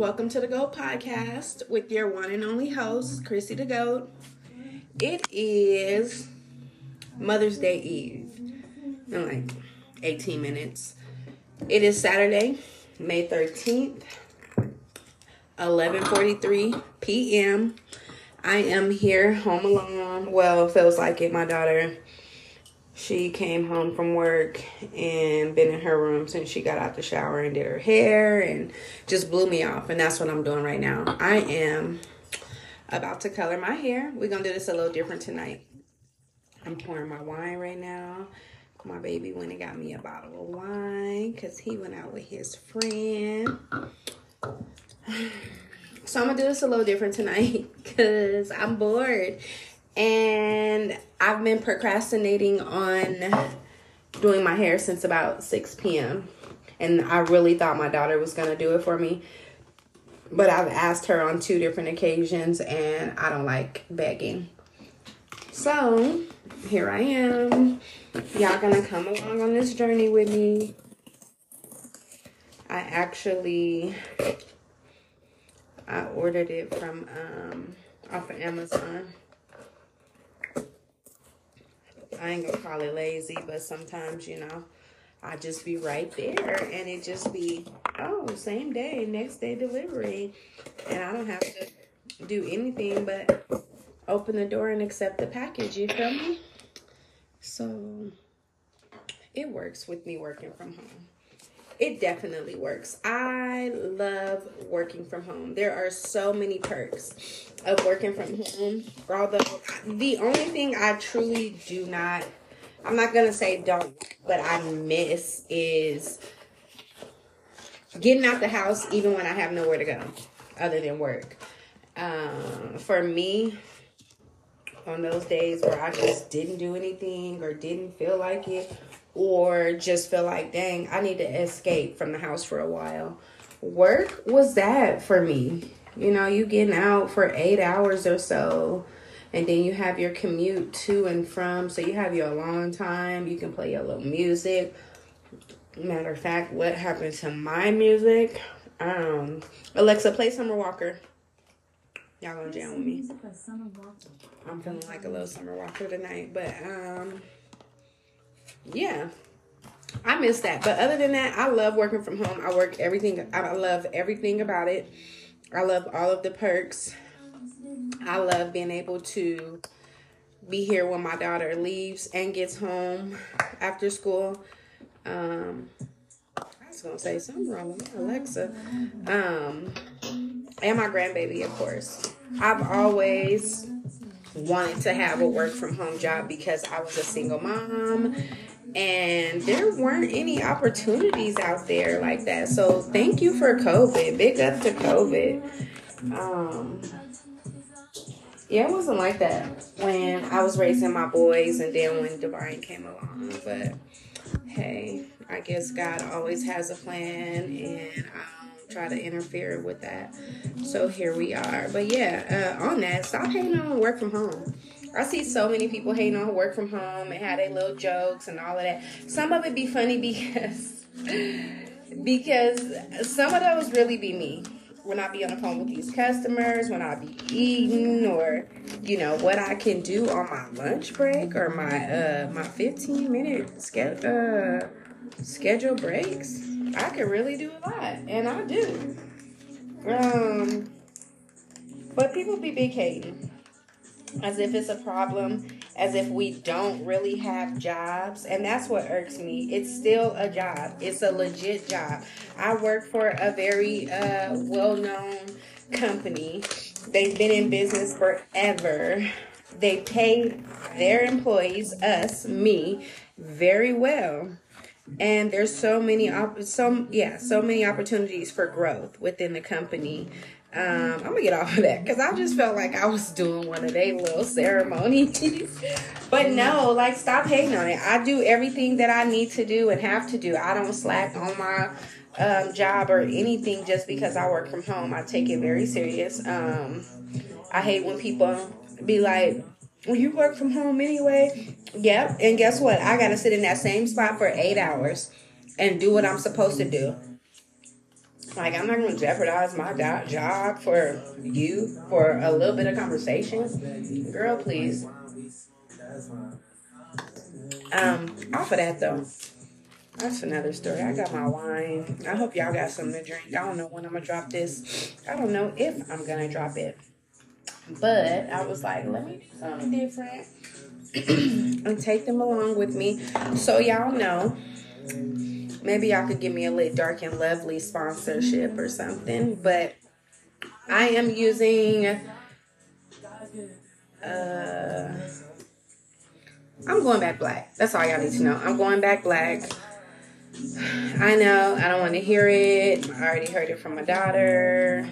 Welcome to the GOAT Podcast with your one and only host, Krissie the GOAT. It is Mother's Day Eve in like 18 minutes. It is Saturday, May 13th, 11:43 p.m. I am here home alone. Well, feels like it. My daughter she came home from work and been in her room since she got out the shower and did her hair and just blew me off. And that's what I'm doing right now. I am about to color my hair. We're going to do this a little different tonight. I'm pouring my wine right now. My baby went and got me a bottle of wine because he went out with his friend. So I'm going to do this a little different tonight because I'm bored and I've been procrastinating on doing my hair since about 6 p.m. And I really thought my daughter was going to do it for me. But I've asked her on two different occasions and I don't like begging. So here I am. Y'all gonna come along on this journey with me. I actually I ordered it from um off of Amazon. I ain't gonna call it lazy, but sometimes, you know, I just be right there and it just be, oh, same day, next day delivery. And I don't have to do anything but open the door and accept the package, you feel me? So it works with me working from home. It definitely works. I love working from home. There are so many perks of working from home. Although the only thing I truly do not, I'm not gonna say don't, but I miss is getting out the house even when I have nowhere to go other than work. Um, for me, on those days where I just didn't do anything or didn't feel like it, or just feel like, dang, I need to escape from the house for a while. Work was that for me. You know, you getting out for eight hours or so, and then you have your commute to and from. So you have your alone time. You can play your little music. Matter of fact, what happened to my music? Um, Alexa, play Summer Walker. Y'all gonna jam with me. I'm feeling like a little Summer Walker tonight, but um yeah. I miss that. But other than that i love working from home. I work everything i love everything about it. I love all of the perks. I love being able to be here when my daughter leaves and gets home after school. Um i was gonna say something wrong with alexa. Um and my grandbaby of course. I've always wanted to have a work from home job because I was a single mom and there weren't any opportunities out there like that. So thank you for COVID. Big up to COVID. Um, yeah, it wasn't like that when I was raising my boys and then when Divine came along. But hey, I guess God always has a plan and I don't try to interfere with that. So here we are. But yeah, uh, on that, stop hating on work from home. I see so many people hating on work from home and had their little jokes and all of that. Some of it be funny because because some of those really be me. When I be on the phone with these customers, when I be eating, or you know what I can do on my lunch break or my uh my fifteen minute ske- uh schedule breaks, I can really do a lot, and I do. Um, but people be big hating as if it's a problem, as if we don't really have jobs. And that's what irks me. It's still a job, it's a legit job. I work for a very uh, well known company, they've been in business forever. They pay their employees, us, me, very well. And there's so many, op- some yeah, so many opportunities for growth within the company um, I'm gonna get off of that because I just felt like I was doing one of their little ceremonies. but no, like stop hating on it. I do everything that I need to do and have to do. I don't slack on my um, job or anything just because I work from home. I take it very serious. Um, I hate when people be like, well, you work from home anyway. Yep. And guess what? I got to sit in that same spot for eight hours and do what I'm supposed to do Like, I'm not going to jeopardize my do- job for you for a little bit of conversation. Girl, please. Um, off of that though, that's another story. I got my wine. I hope y'all got something to drink. I don't know when I'm gonna drop this. I don't know if I'm gonna drop it. But I was like, let me do something different and take them along with me. So y'all know. Maybe y'all could give me a lit dark and lovely sponsorship or something. But I am using uh I'm going back black. That's all y'all need to know. I'm going back black. I know I don't want to hear it. I already heard it from my daughter.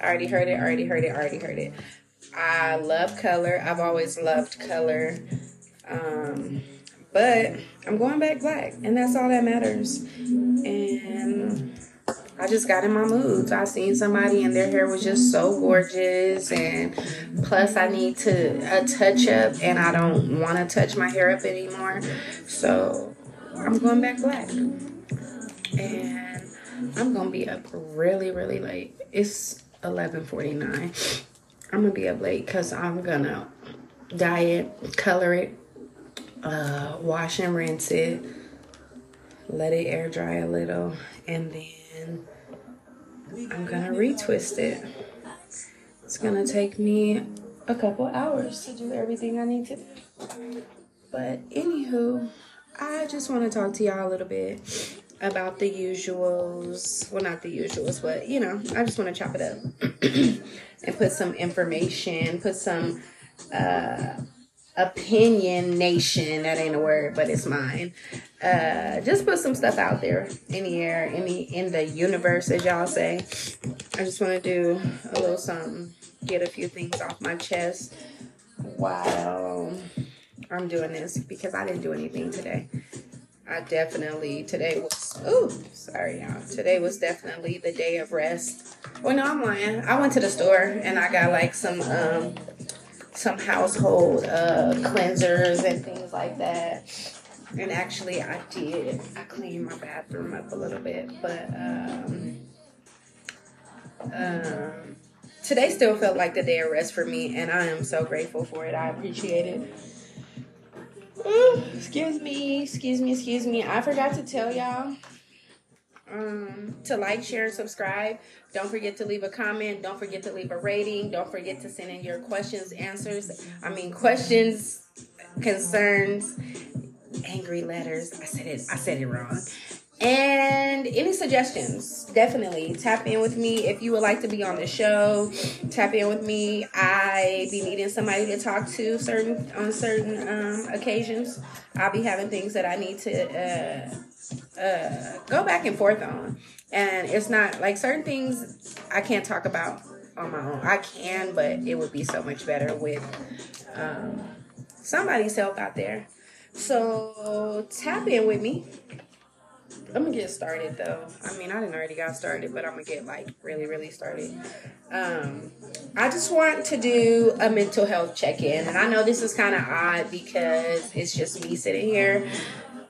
I already heard it, already heard it, already heard it. I love color. I've always loved color. Um, but I'm going back black, and that's all that matters. And I just got in my moods. I seen somebody and their hair was just so gorgeous, and plus I need to a touch up, and I don't want to touch my hair up anymore. So I'm going back black, and I'm gonna be up really, really late. It's 11:49. I'm gonna be up late because I'm gonna dye it, color it, uh, wash and rinse it, let it air dry a little, and then I'm gonna retwist it. It's gonna take me a couple hours to do everything I need to do. But anywho, I just want to talk to y'all a little bit about the usuals. Well, not the usuals, but you know, I just want to chop it up and put some information, put some uh opinion nation. That ain't a word but it's mine. Uh just put some stuff out there in the air in the in the universe as y'all say. I just want to do a little something get a few things off my chest while i'm doing this because i didn't do anything today. I definitely today was oh sorry y'all. Today was definitely the day of rest. Well no i'm lying. I went to the store and i got like some um some household uh, cleansers and things like that. And actually, I did. I cleaned my bathroom up a little bit, but um, um, today still felt like the day of rest for me, and I am so grateful for it. I appreciate it. Ooh, excuse me, excuse me, excuse me. I forgot to tell y'all um, to like, share, and subscribe. Don't forget to leave a comment. Don't forget to leave a rating. Don't forget to send in your questions, answers. I mean, questions, concerns, angry letters. I said it. I said it wrong. And any suggestions, definitely tap in with me if you would like to be on the show. Tap in with me. I be needing somebody to talk to certain on certain um, occasions. I'll be having things that I need to uh, uh, go back and forth on, and it's not like certain things I can't talk about on my own. I can, but it would be so much better with um, somebody's help out there. So tap in with me. I'm gonna get started though. I mean, I didn't already got started, but I'm gonna get like really, really started. Um, I just want to do a mental health check in, and I know this is kind of odd because it's just me sitting here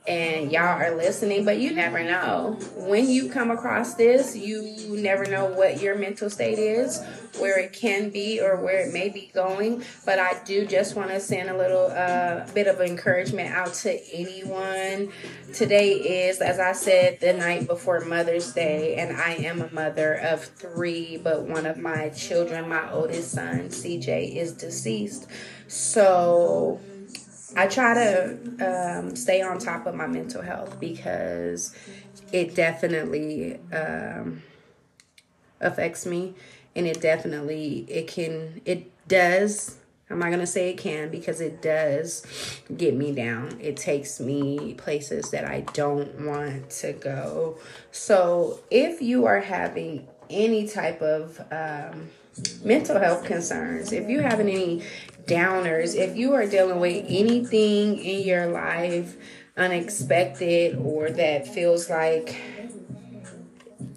and y'all are listening, but you never know. When you come across this, you never know what your mental state is, where it can be, or where it may be going. But I do just want to send a little uh, bit of encouragement out to anyone. Today is, as I said, the night before Mother's Day, and I am a mother of three, but one of my children, my oldest son, CJ, is deceased. So I try to um, stay on top of my mental health because it definitely um, affects me, and it definitely it can it does. I'm not gonna say it can because it does get me down. It takes me places that I don't want to go. So if you are having any type of um, mental health concerns, if you're having any downers, if you are dealing with anything in your life unexpected or that feels like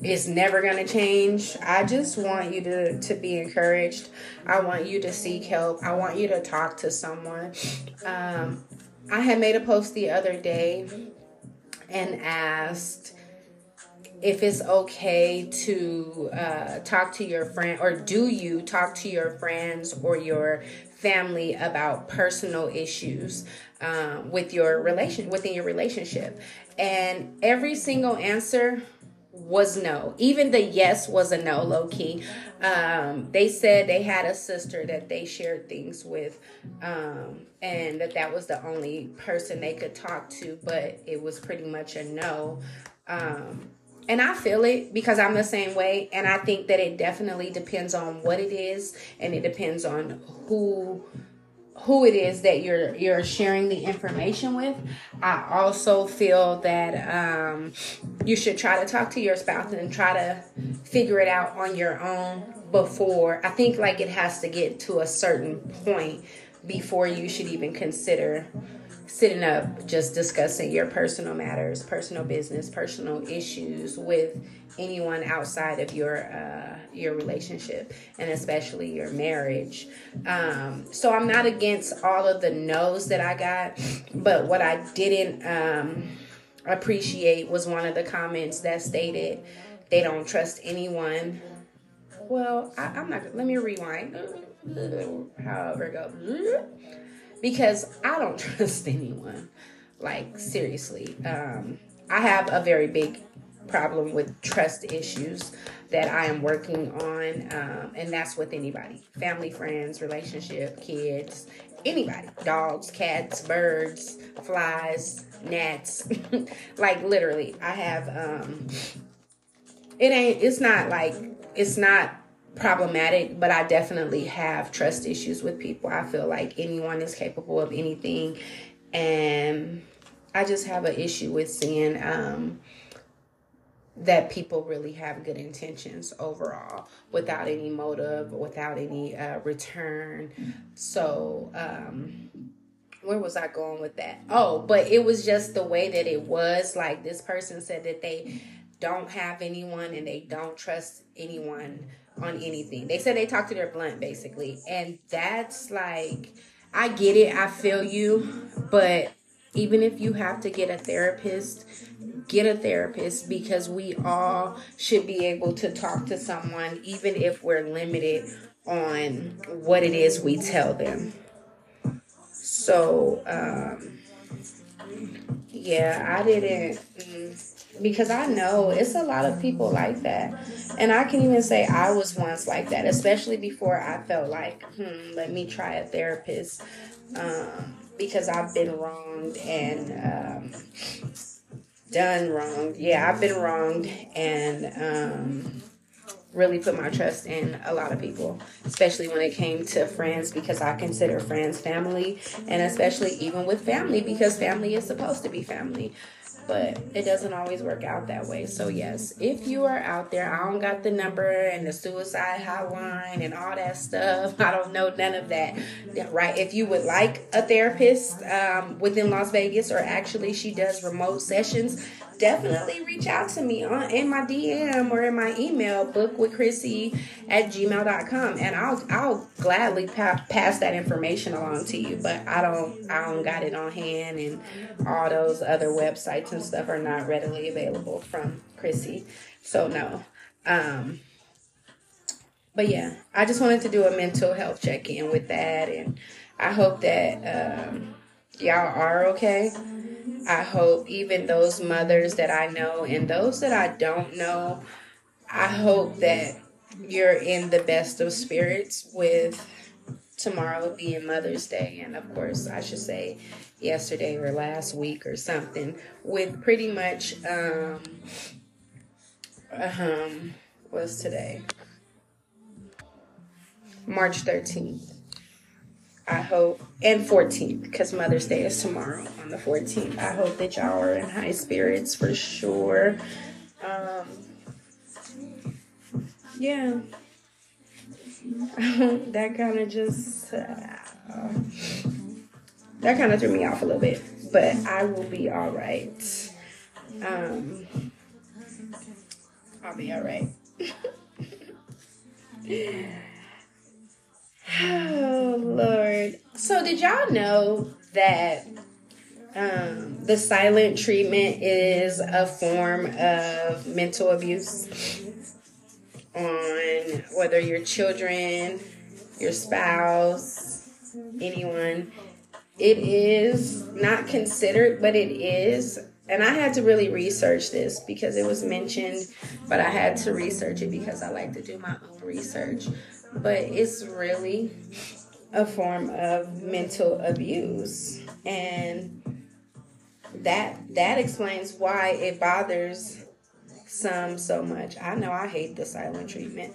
it's never going to change, I just want you to, to be encouraged. I want you to seek help. I want you to talk to someone. Um, I had made a post the other day and asked if it's okay to uh, talk to your friend, or do you talk to your friends or your family about personal issues um, with your relation within your relationship? And every single answer was no. Even the yes was a no, low key. Um, they said they had a sister that they shared things with, um, and that that was the only person they could talk to, but it was pretty much a no. Um, and I feel it because I'm the same way. And I think that it definitely depends on what it is, and it depends on who who it is that you're you're sharing the information with. I also feel that um, you should try to talk to your spouse and try to figure it out on your own before. I think like it has to get to a certain point before you should even consider sitting up just discussing your personal matters, personal business, personal issues with anyone outside of your uh, your relationship and especially your marriage. Um, so I'm not against all of the no's that I got, but what I didn't um, appreciate was one of the comments that stated they don't trust anyone. Well, I, I'm not. Let me rewind. However it because I don't trust anyone. Like seriously, um, I have a very big problem with trust issues that I am working on, um, and that's with anybody family, friends, relationship, kids, anybody dogs, cats, birds, flies, gnats. like, literally, I have, um, it ain't, it's not like, it's not problematic, but I definitely have trust issues with people. I feel like anyone is capable of anything, and I just have an issue with seeing um, that people really have good intentions overall without any motive, without any uh, return. So, um, where was I going with that? Oh, but it was just the way that it was. Like this person said that they don't have anyone and they don't trust anyone on anything. They said they talk to their blunt basically. And that's like I get it, I feel you, but even if you have to get a therapist, get a therapist because we all should be able to talk to someone even if we're limited on what it is we tell them. So, um, yeah, I didn't. Mm, because I know it's a lot of people like that. And I can even say I was once like that, especially before I felt like, hmm, let me try a therapist um, because I've been wronged and um, done wrong. Yeah, I've been wronged and um, really put my trust in a lot of people, especially when it came to friends because I consider friends family, and especially even with family because family is supposed to be family but it doesn't always work out that way. So, yes, if you are out there, I don't got the number and the suicide hotline and all that stuff. I don't know none of that, right? If you would like a therapist um, within Las Vegas, or actually she does remote sessions, definitely reach out to me on in my DM or in my email, book with Krissie at gmail.com. And I'll I'll gladly pa- pass that information along to you. But I don't I don't got it on hand and all those other websites and stuff are not readily available from Krissie. So no. Um but yeah, I just wanted to do a mental health check in with that and I hope that um, y'all are okay I hope even those mothers that I know and those that I don't know, I hope that you're in the best of spirits with tomorrow being Mother's Day. And of course, I should say yesterday or last week or something, with pretty much, um, um, what's today? March 13th. I hope, and 14th, because Mother's Day is tomorrow on the 14th. I hope that y'all are in high spirits for sure. Um, yeah. that kind of just, uh, that kind of threw me off a little bit, but I will be all right. Um, I'll be all right. Oh Lord. So did y'all know that um the silent treatment is a form of mental abuse on whether your children, your spouse, anyone. It is not considered, but it is. And I had to really research this because it was mentioned, but I had to research it because I like to do my own research. But it's really a form of mental abuse. And that that explains why it bothers some so much. I know I hate the silent treatment.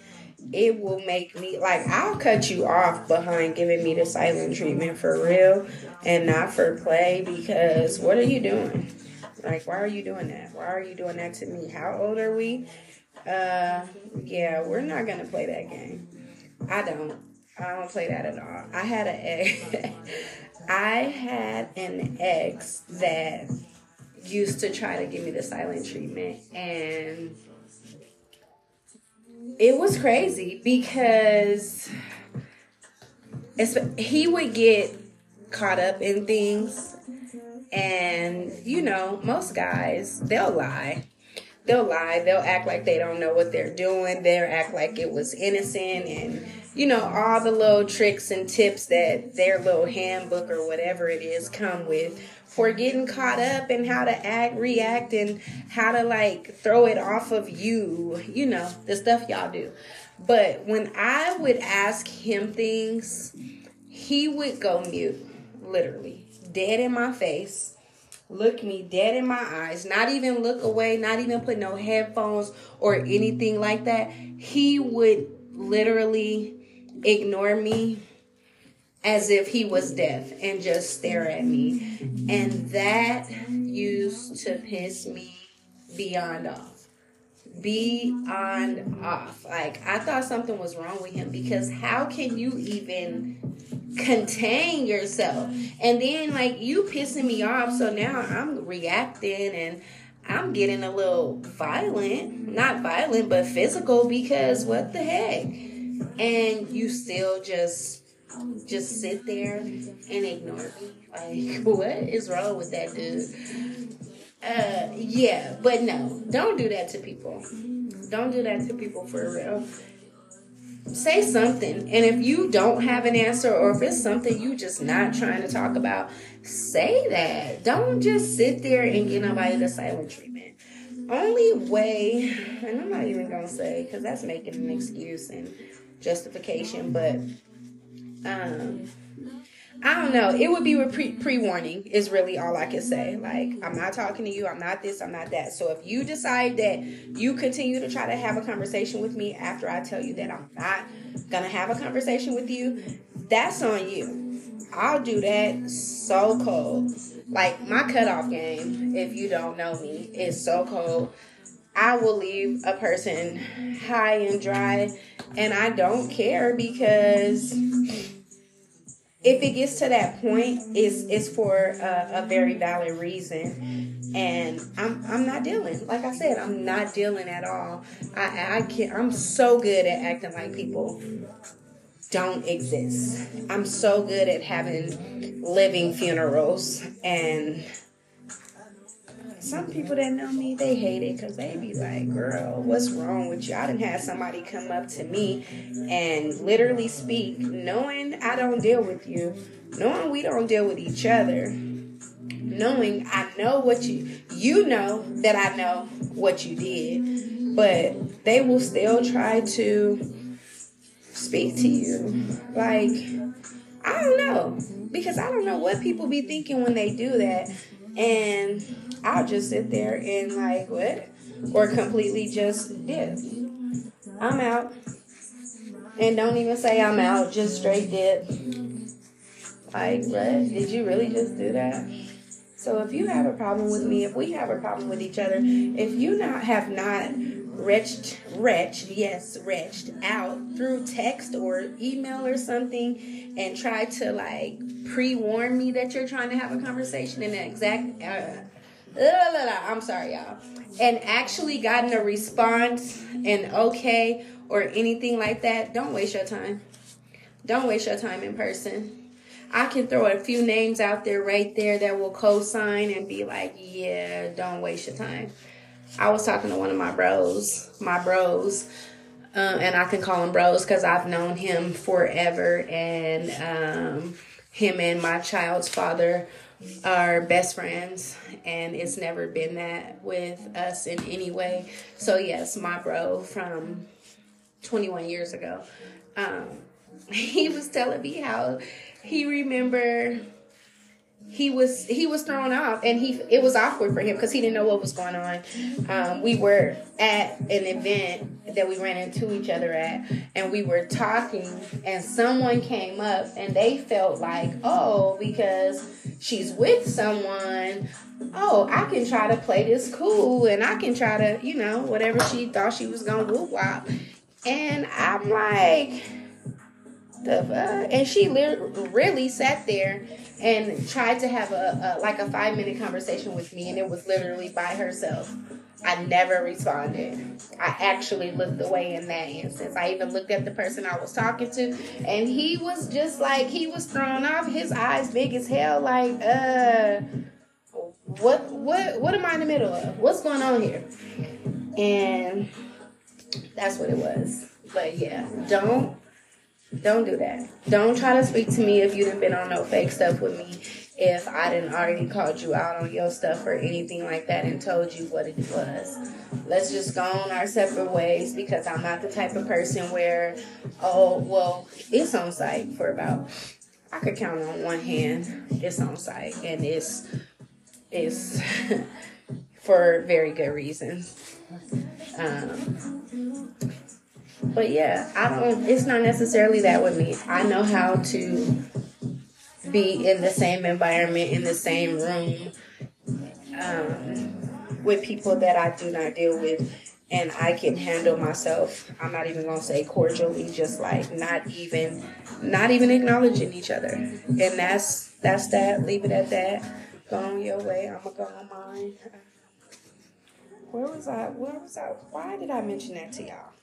It will make me like I'll cut you off behind giving me the silent treatment for real and not for play because what are you doing? Like why are you doing that? Why are you doing that to me? How old are we? Uh yeah, we're not gonna play that game. I don't. I don't play that at all. I had an ex. I had an ex that used to try to give me the silent treatment, and it was crazy because he would get caught up in things, and you know, most guys they'll lie they'll lie. They'll act like they don't know what they're doing. They'll act like it was innocent and, you know, all the little tricks and tips that their little handbook or whatever it is come with for getting caught up and how to act, react, and how to like throw it off of you. You know, the stuff y'all do. But when I would ask him things, he would go mute, literally, dead in my face look me dead in my eyes, not even look away, not even put no headphones or anything like that, he would literally ignore me as if he was deaf and just stare at me. And that used to piss me beyond off. Beyond off. Like, I thought something was wrong with him because how can you even contain yourself. And then like you pissing me off, so now I'm reacting and I'm getting a little violent. Not violent, but physical because what the heck? And you still just just sit there and ignore me. Like, what is wrong with that dude? Uh yeah, but no, don't do that to people. Don't do that to people for real say something. And if you don't have an answer or if it's something you just not trying to talk about, say that. Don't just sit there and get nobody the silent treatment. Only way, and I'm not even gonna say because that's making an excuse and justification, but um I don't know. It would be pre pre warning is really all I can say. Like I'm not talking to you. I'm not this. I'm not that. So if you decide that you continue to try to have a conversation with me after I tell you that I'm not gonna have a conversation with you, that's on you. I'll do that so cold. Like my cutoff game, if you don't know me, is so cold. I will leave a person high and dry, and I don't care because if it gets to that point, it's it's for a, a, very valid reason, and I'm I'm not dealing. Like I said, I'm not dealing at all. I I can I'm so good at acting like people don't exist. I'm so good at having living funerals and some people that know me, they hate it because they be like, girl, what's wrong with you? I didn't have somebody come up to me and literally speak, knowing I don't deal with you, knowing we don't deal with each other, knowing I know what you, you know that I know what you did, but they will still try to speak to you. Like, I don't know because I don't know what people be thinking when they do that. And I'll just sit there and like what? Or completely just dip. I'm out. And don't even say I'm out, just straight dip. Like, what? Did you really just do that? So if you have a problem with me, if we have a problem with each other, if you not have not wretched, wretched, yes, wretched out through text or email or something, and try to like pre-warn me that you're trying to have a conversation in the exact uh, I'm sorry, y'all. And actually gotten a response and okay or anything like that, don't waste your time. Don't waste your time in person. I can throw a few names out there right there that will co-sign and be like, yeah, don't waste your time. I was talking to one of my bros, my bros, um, and I can call him bros because I've known him forever, and um, him and my child's father are best friends, and it's never been that with us in any way. So yes, my bro from 21 years ago, um, he was telling me how he remember he was he was thrown off and he it was awkward for him because he didn't know what was going on um, we were at an event that we ran into each other at and we were talking and someone came up and they felt like oh because she's with someone oh i can try to play this cool and i can try to you know whatever she thought she was gonna whoop wop and i'm like the fuck? And she really sat there and tried to have a, a like a five minute conversation with me, and it was literally by herself. I never responded. I actually looked away in that instance. I even looked at the person I was talking to, and he was just like he was thrown off. His eyes big as hell, like uh, what what what am I in the middle of? What's going on here? And that's what it was. But yeah, don't don't do that. Don't try to speak to me if you didn't been on no fake stuff with me. If I didn't already called you out on your stuff or anything like that and told you what it was. Let's just go on our separate ways because I'm not the type of person where, oh, well, it's on site for about, I could count on one hand, it's on site and it's, it's for very good reasons. Um, but yeah, I don't. It's not necessarily that with me. I know how to be in the same environment, in the same room, um, with people that I do not deal with, and I can handle myself. I'm not even gonna say cordially, just like not even, not even acknowledging each other, and that's that's that. Leave it at that. Go on your way. I'm gonna go on mine. Where was I? Where was I? Why did I mention that to y'all?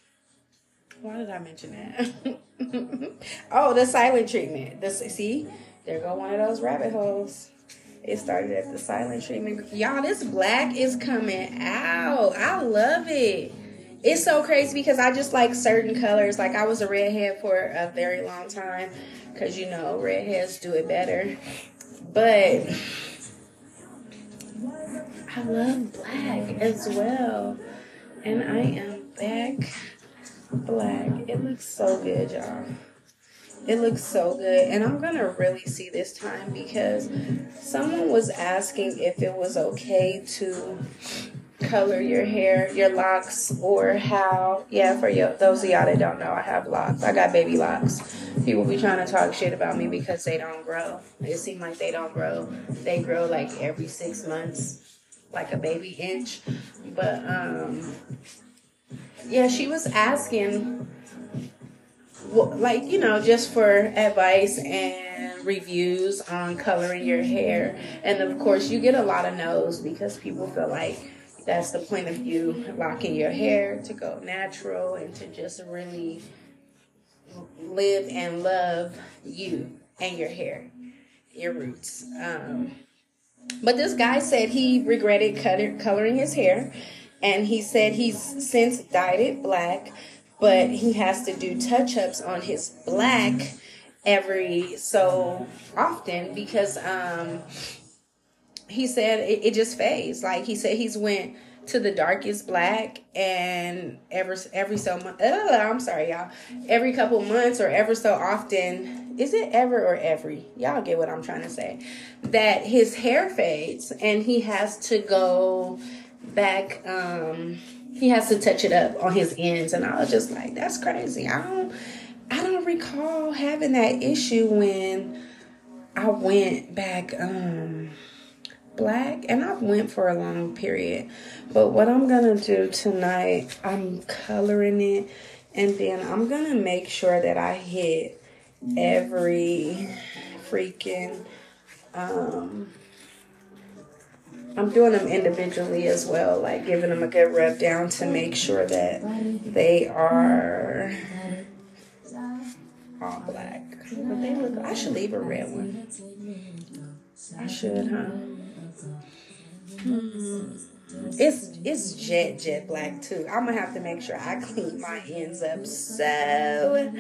Why did I mention that? oh, the silent treatment. See, there go one of those rabbit holes. It started at the silent treatment. Y'all, this black is coming out. I love it. It's so crazy because I just like certain colors. Like I was a redhead for a very long time because you know redheads do it better. But I love black as well. And I am back black. It looks so good, y'all. It looks so good. And I'm going to really see this time because someone was asking if it was okay to color your hair, your locs, or how. Yeah, for those of y'all that don't know, I have locs. I got baby locks. People be trying to talk shit about me because they don't grow. It seems like they don't grow. They grow like every six months, like a baby inch. But um, yeah, she was asking, like, you know, just for advice and reviews on coloring your hair. And of course, you get a lot of no's because people feel like that's the point of you locking your hair to go natural and to just really live and love you and your hair, your roots. Um, but this guy said he regretted coloring his hair and he said he's since dyed it black, but he has to do touch ups on his black every so often because um he said it, it just fades. Like he said he's went to the darkest black and ever every so much uh, I'm sorry y'all. Every couple months or ever so often is it ever or every? Y'all get what I'm trying to say. That his hair fades and he has to go back um he has to touch it up on his ends and I was just like that's crazy. I don't I don't recall having that issue when I went back um black and I went for a long period. But what I'm to do tonight, I'm coloring it and then I'm to make sure that I hit every freaking um I'm doing them individually as well, like giving them a good rub down to make sure that they are all black. But they look. I should leave a red one. I should, huh? Hmm. It's it's jet jet black too. I'm gonna have to make sure I clean my ends up so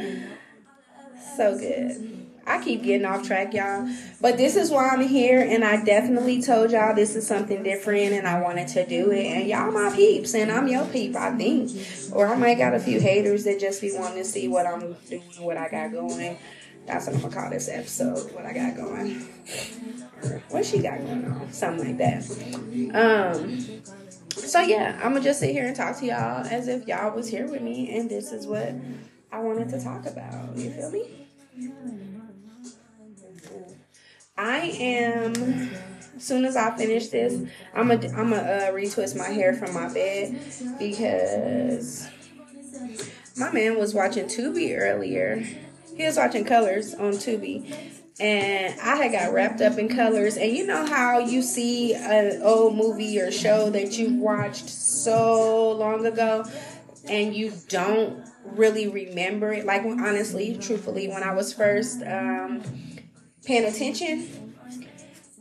so good. I keep getting off track, y'all. But this is why I'm here, and I definitely told y'all this is something different, and I wanted to do it. And y'all my peeps, and I'm your peep, I think. Or I might got a few haters that just be wanting to see what I'm doing, what I got going. That's what I'm gonna call this episode. What I got going. what she got going on, something like that. Um. So yeah, I'm gonna just sit here and talk to y'all as if y'all was here with me, and this is what I wanted to talk about. You feel me? I am. As soon as I finish this, I'm gonna I'm gonna uh, retwist my hair from my bed because my man was watching Tubi earlier. He was watching Colors on Tubi, and I had got wrapped up in colors. And you know how you see an old movie or show that you watched so long ago, and you don't really remember it. Like honestly, truthfully, when I was first um, paying attention,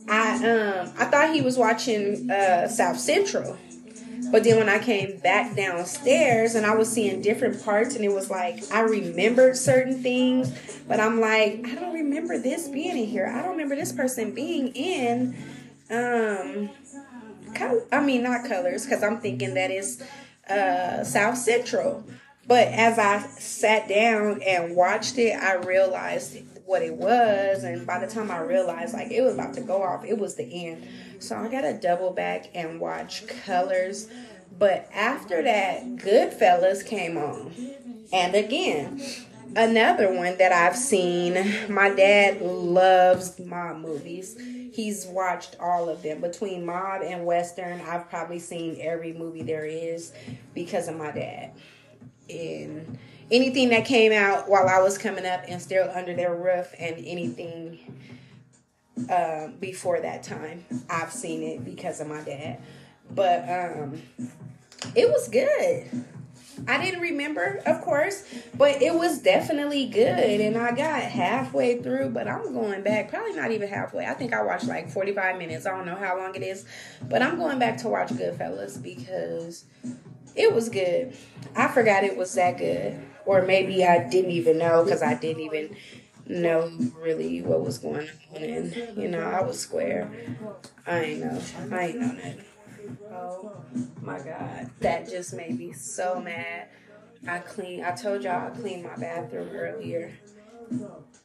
I um I thought he was watching uh, South Central. But then when I came back downstairs and I was seeing different parts, and it was like I remembered certain things, but I'm like, I don't remember this being in here. I don't remember this person being in, um, I mean, not colors, because I'm thinking that is uh, South Central. But as I sat down and watched it, I realized what it was. And by the time I realized, like, it was about to go off, it was the end. So I got to double back and watch Colors. But after that, Goodfellas came on. And again, another one that I've seen. My dad loves mob movies. He's watched all of them. Between mob and western, I've probably seen every movie there is because of my dad. And anything that came out while I was coming up and still under their roof, and anything uh, before that time, I've seen it because of my dad. But um, it was good. I didn't remember, of course, but it was definitely good. And I got halfway through, but I'm going back, probably not even halfway. I think I watched like 45 minutes. I don't know how long it is, but I'm going back to watch Goodfellas because it was good. I forgot it was that good. Or maybe I didn't even know because I didn't even know really what was going on. And, you know, I was square. I ain't know. I ain't know that. Oh my God. That just made me so mad. I clean I told y'all I cleaned my bathroom earlier.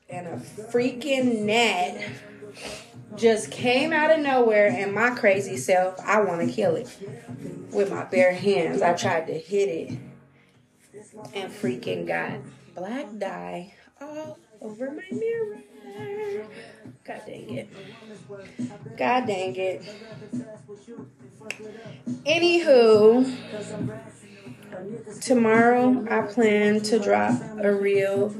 And a freaking net just came out of nowhere and my crazy self, I want to kill it. With my bare hands. I tried to hit it and freaking got black dye all over my mirror. God dang it. God dang it. Anywho, tomorrow I plan to drop a reel.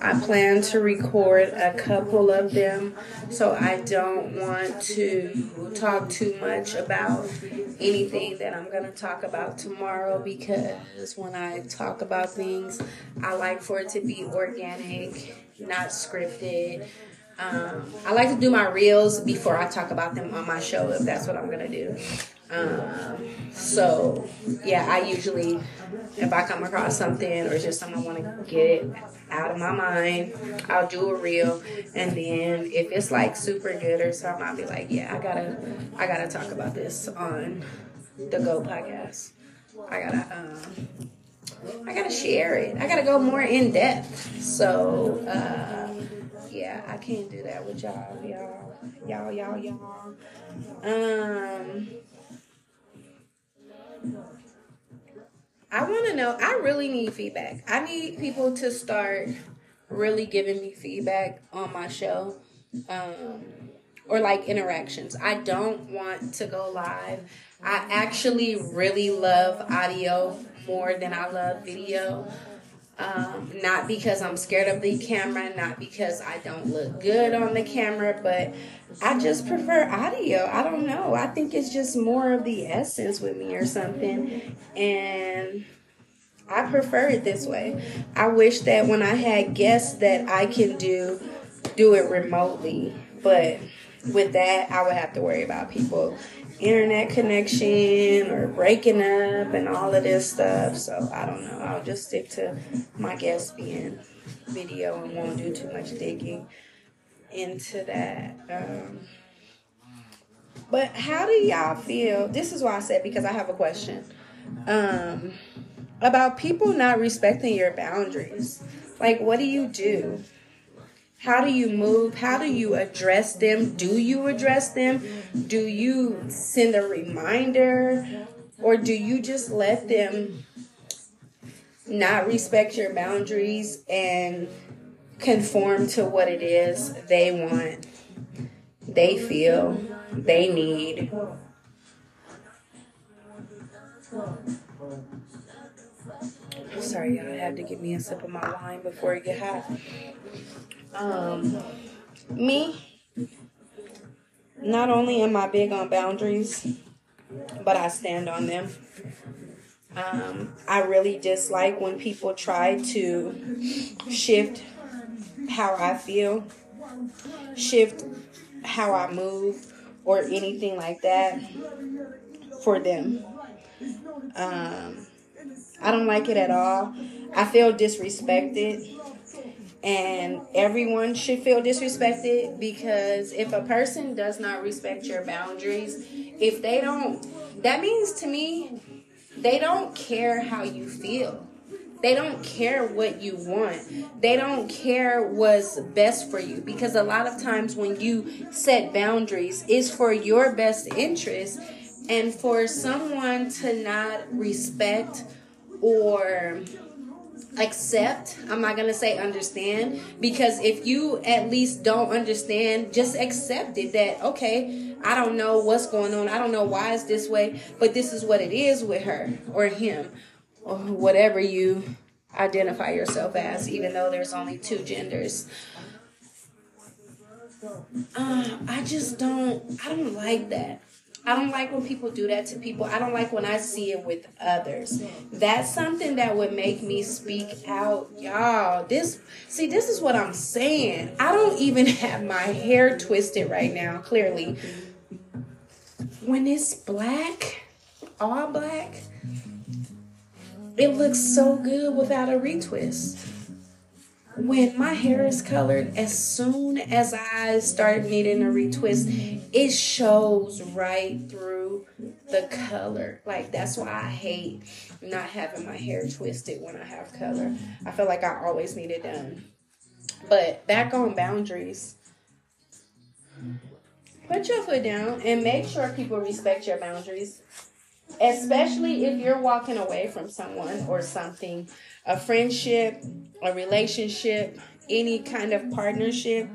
I plan to record a couple of them, so I don't want to talk too much about anything that I'm going to talk about tomorrow because when I talk about things, I like for it to be organic, not scripted. Um, I like to do my reels before I talk about them on my show if that's what I'm going to do. Um, so yeah, I usually, if I come across something or just something I want to get it out of my mind, I'll do a reel, and then if it's like super good or something, I'll be like, yeah, I gotta, I gotta talk about this on the Go podcast. I gotta, um, I gotta share it. I gotta go more in depth. So, uh, yeah, I can't do that with y'all, y'all, y'all, y'all, y'all. Um. I want to know. I really need feedback. I need people to start really giving me feedback on my show, um, or like interactions. I don't want to go live. I actually really love audio more than I love video. Um, not because I'm scared of the camera, not because I don't look good on the camera, but I just prefer audio. I don't know. I think it's just more of the essence with me or something. And I prefer it this way. I wish that when I had guests that I can do do it remotely, but with that I would have to worry about people internet connection or breaking up and all of this stuff. So I don't know. I'll just stick to my guests being video and won't do too much digging into that. Um, but how do y'all feel? This is why I said because I have a question um, about people not respecting your boundaries. Like, what do you do? How do you move? How do you address them? Do you address them? Do you send a reminder? Or do you just let them not respect your boundaries and conform to what it is they want, they feel, they need? Sorry, y'all. I had to give me a sip of my wine before it get hot. Um, me, not only am I big on boundaries, but I stand on them. Um, I really dislike when people try to shift how I feel, shift how I move, or anything like that for them. Um, I don't like it at all. I feel disrespected. And everyone should feel disrespected because if a person does not respect your boundaries, if they don't, that means to me, they don't care how you feel. They don't care what you want. They don't care what's best for you because a lot of times when you set boundaries, it's for your best interest and for someone to not respect or accept i'm not to say understand because if you at least don't understand just accept it that okay i don't know what's going on i don't know why it's this way but this is what it is with her or him or whatever you identify yourself as even though there's only two genders. Uh, i just don't i don't like that I don't like when people do that to people. I don't like when I see it with others. That's something that would make me speak out. Y'all, this, see, this is what I'm saying. I don't even have my hair twisted right now, clearly. When it's black, all black, it looks so good without a retwist when my hair is colored, as soon as I start needing a retwist, it shows right through the color. Like that's why I hate not having my hair twisted when I have color. I feel like I always need it done. But back on boundaries. Put your foot down and make sure people respect your boundaries. Especially if you're walking away from someone or something a friendship, a relationship, any kind of partnership,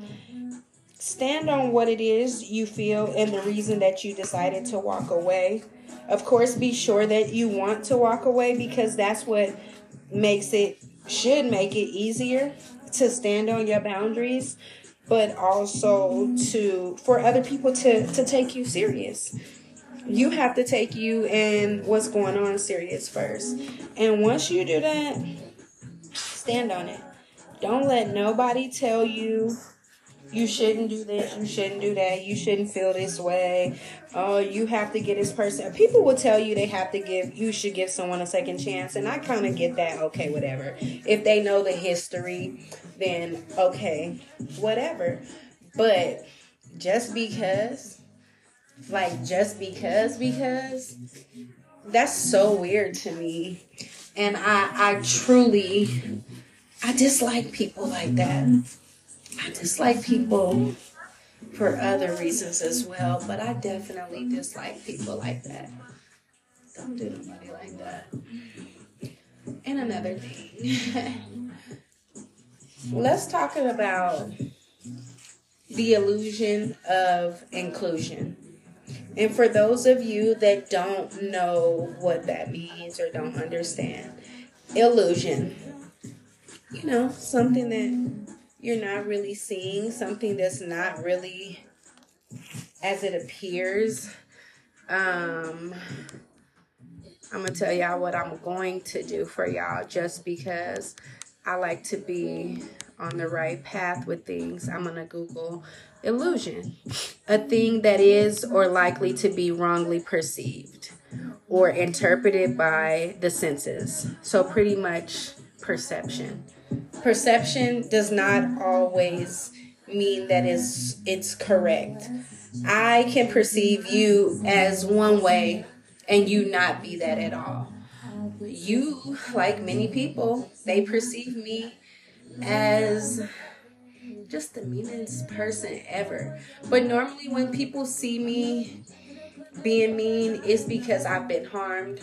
stand on what it is you feel and the reason that you decided to walk away. Of course, be sure that you want to walk away because that's what makes it, should make it easier to stand on your boundaries, but also to, for other people to, to take you serious you have to take you and what's going on serious first. And once you do that, stand on it. Don't let nobody tell you you shouldn't do this, you shouldn't do that, you shouldn't feel this way. Oh, you have to get this person. People will tell you they have to give, you should give someone a second chance. And I kind of get that. Okay, whatever. If they know the history, then okay, whatever. But just because like just because because that's so weird to me. And i i truly i dislike people like that. I dislike people for other reasons as well but i definitely dislike people like that. Don't do nobody like that. And another thing. Let's talk about the illusion of inclusion and for those of you that don't know what that means or don't understand, illusion, you know, something that you're not really seeing, something that's not really as it appears. Um, I'm gonna tell y'all what I'm going to do for y'all just because I like to be on the right path with things. I'm gonna Google illusion, a thing that is or likely to be wrongly perceived or interpreted by the senses. So, pretty much perception. Perception does not always mean that it's, it's correct. I can perceive you as one way and you not be that at all. You, like many people, they perceive me as just the meanest person ever. But normally, when people see me being mean, it's because I've been harmed,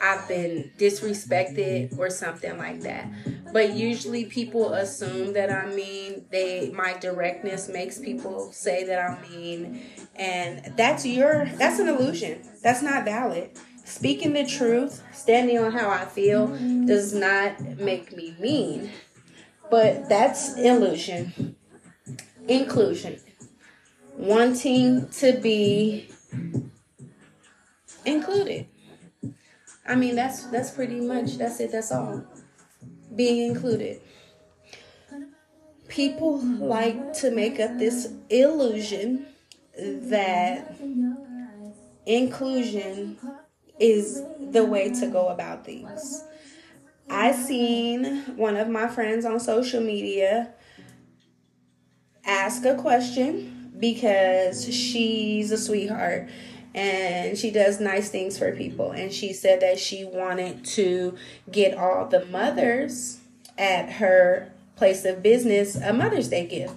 I've been disrespected, or something like that. But usually, people assume that I'm mean. They my directness makes people say that I'm mean, and that's your that's an illusion. That's not valid. Speaking the truth, standing on how I feel, does not make me mean. But that's illusion. Inclusion. Wanting to be included. I mean that's that's pretty much that's it, that's all. Being included. People like to make up this illusion that inclusion is the way to go about things. I seen one of my friends on social media ask a question because she's a sweetheart and she does nice things for people and she said that she wanted to get all the mothers at her place of business a mother's day gift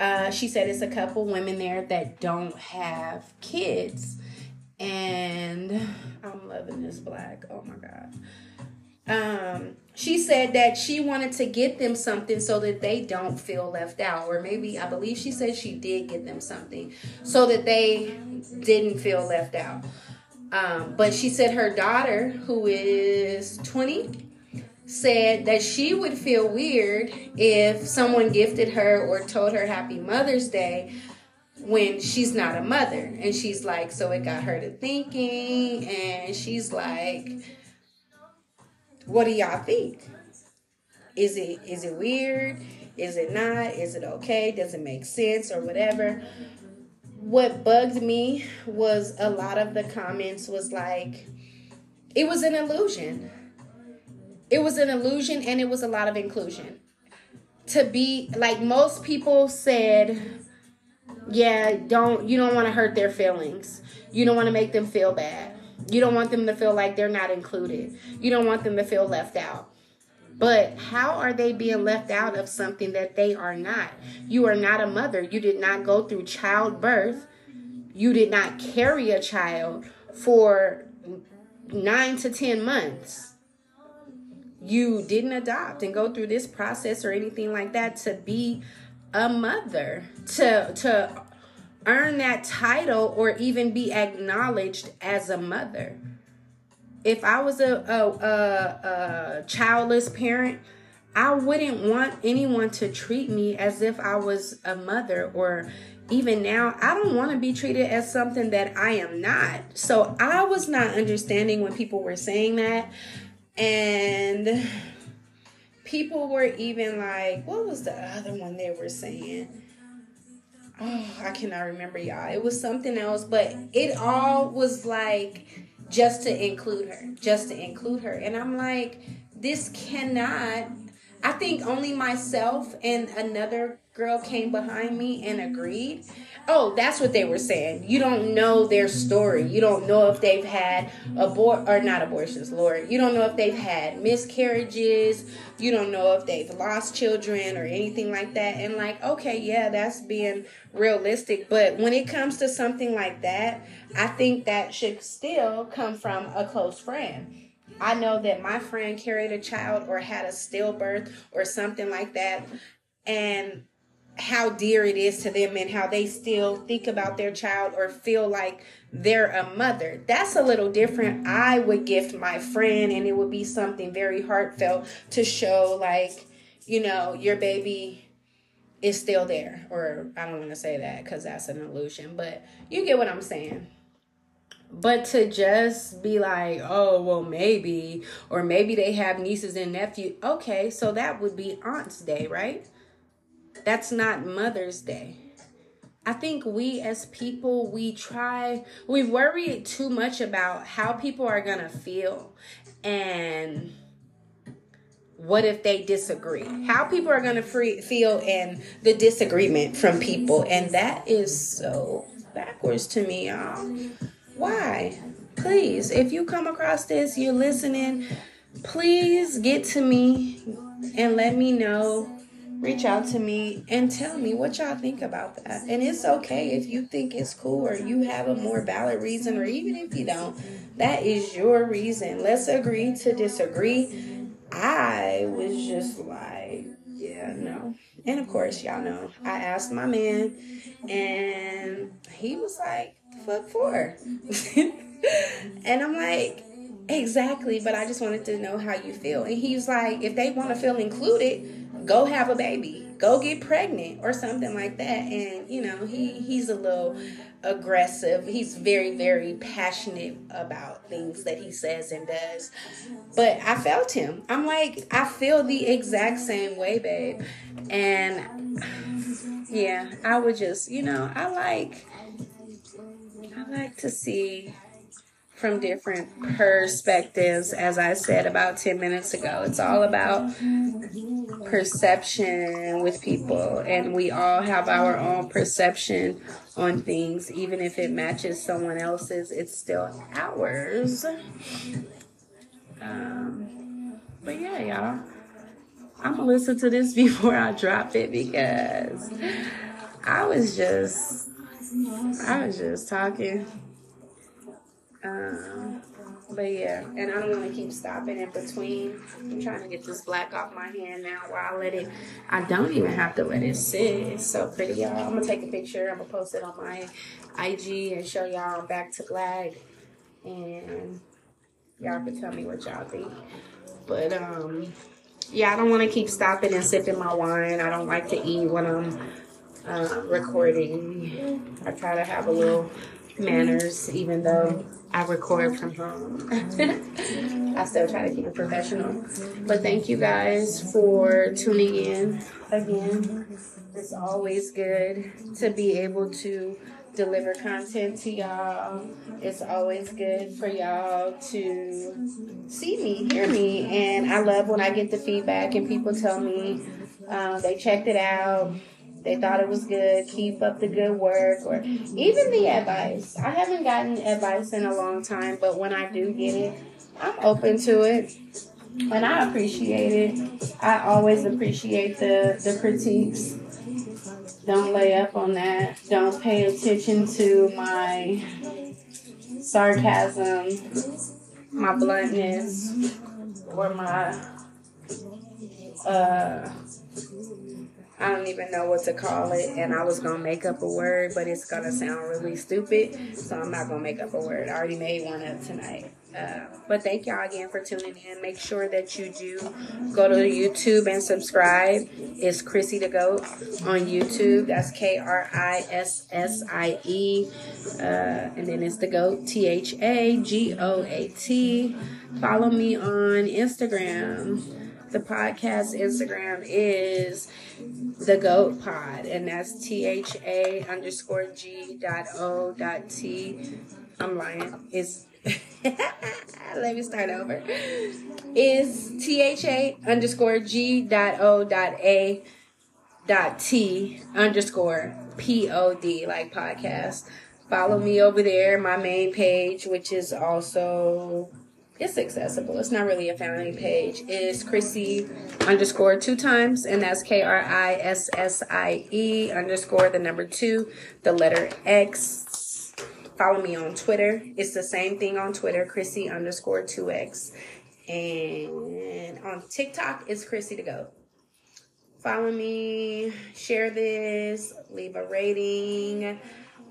uh, she said it's a couple women there that don't have kids and I'm loving this black. Oh my god. Um, she said that she wanted to get them something so that they don't feel left out, or maybe I believe she said she did get them something so that they didn't feel left out. Um, but she said her daughter, who is 20, said that she would feel weird if someone gifted her or told her Happy Mother's Day when she's not a mother. And she's like, so it got her to thinking, and she's like, what do y'all think? Is it is it weird? Is it not? Is it okay? Does it make sense or whatever? What bugged me was a lot of the comments was like it was an illusion. It was an illusion and it was a lot of inclusion. To be like most people said yeah, don't you don't want to hurt their feelings. You don't want to make them feel bad. You don't want them to feel like they're not included. You don't want them to feel left out. But how are they being left out of something that they are not? You are not a mother. You did not go through childbirth. You did not carry a child for nine to 10 months. You didn't adopt and go through this process or anything like that to be a mother to to earn that title or even be acknowledged as a mother. If I was a, a, a, a childless parent, I wouldn't want anyone to treat me as if I was a mother or even now, I don't want to be treated as something that I am not. So I was not understanding when people were saying that. And people were even like, what was the other one they were saying? Oh, I cannot remember y'all. It was something else, but it all was like just to include her, just to include her. And I'm like, this cannot. I think only myself and another girl came behind me and agreed. Oh, that's what they were saying. You don't know their story. You don't know if they've had abort or not abortions, Lord. You don't know if they've had miscarriages. You don't know if they've lost children or anything like that. And like, okay, yeah, that's being realistic. But when it comes to something like that, I think that should still come from a close friend. I know that my friend carried a child or had a stillbirth or something like that. And how dear it is to them and how they still think about their child or feel like they're a mother. That's a little different. I would gift my friend and it would be something very heartfelt to show like, you know, your baby is still there or I don't want to say that cuz that's an illusion, but you get what I'm saying. But to just be like, oh, well, maybe, or maybe they have nieces and nephews. Okay, so that would be Aunt's Day, right? That's not Mother's Day. I think we as people, we try, we worry too much about how people are going to feel. And what if they disagree? How people are going to feel and the disagreement from people. And that is so backwards to me, y'all. Why? Please, if you come across this, you're listening, please get to me and let me know. Reach out to me and tell me what y'all think about that. And it's okay if you think it's cool or you have a more valid reason, or even if you don't, that is your reason. Let's agree to disagree. I was just like, yeah, no. And of course, y'all know, I asked my man, and he was like, fuck for? and I'm like, exactly, but I just wanted to know how you feel. And he's like, if they want to feel included, go have a baby. Go get pregnant or something like that. And you know, he he's a little aggressive. He's very, very passionate about things that he says and does. But I felt him. I'm like, I feel the exact same way, babe. And yeah, I would just, you know, I like I like to see from different perspectives, as I said about 10 minutes ago. It's all about perception with people, and we all have our own perception on things, even if it matches someone else's, it's still ours. Um, but yeah, y'all, I'm gonna listen to this before I drop it because I was just, I was just talking. Um, but yeah, and I don't want to keep stopping in between. I'm trying to get this black off my hand now while I let it. I don't even have to let it sit. It's so pretty, y'all. I'm gonna take a picture. I'm gonna post it on my IG and show y'all back to black, and y'all can tell me what y'all think. But um, yeah, I don't want to keep stopping and sipping my wine. I don't like to eat when I'm uh, recording. I try to have a little manners, even though I record from home. I still try to keep it professional. But thank you guys for tuning in again. It's always good to be able to deliver content to y'all. It's always good for y'all to see me, hear me. And I love when I get the feedback and people tell me uh, they checked it out they thought it was good. Keep up the good work, or even the advice. I haven't gotten advice in a long time, but when I do get it, I'm open to it, and I appreciate it. I always appreciate the the critiques. Don't lay up on that. Don't pay attention to my sarcasm, my bluntness, or my uh I don't even know what to call it, and I was gonna make up a word, but it's gonna sound really stupid, so I'm not gonna make up a word. I already made one up tonight. Uh, but thank y'all again for tuning in. Make sure that you do go to YouTube and subscribe. It's Krissie the Goat on YouTube. That's K R I S S I E, uh, and then it's the Goat T H A G O A T. Follow me on Instagram the podcast Instagram is the Goat Pod, and that's T H A underscore G dot O dot T. I'm lying. It's let me start over. Is T H A underscore G dot O dot A dot T underscore P O D like podcast. Follow me over there, my main page, which is also it's accessible. It's not really a family page. It's Krissie underscore two times, and that's K R I S S I E underscore the number two, the letter X. Follow me on Twitter. It's the same thing on Twitter, Krissie underscore two X. And on TikTok, it's Krissie to go. Follow me, share this, leave a rating.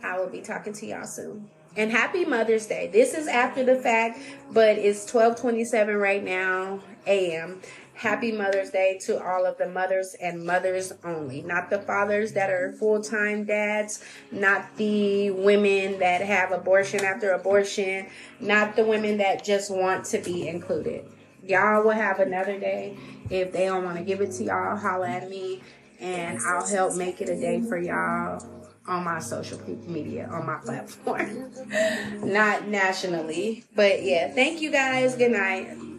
I will be talking to y'all soon. And happy Mother's Day. This is after the fact, but it's 1227 right now, a.m. Happy Mother's Day to all of the mothers and mothers only. Not the fathers that are full time dads, not the women that have abortion after abortion, not the women that just want to be included. Y'all will have another day. If they don't want to give it to y'all, holla at me and I'll help make it a day for y'all on my social media, on my platform. Not nationally. But yeah, thank you guys. Good night.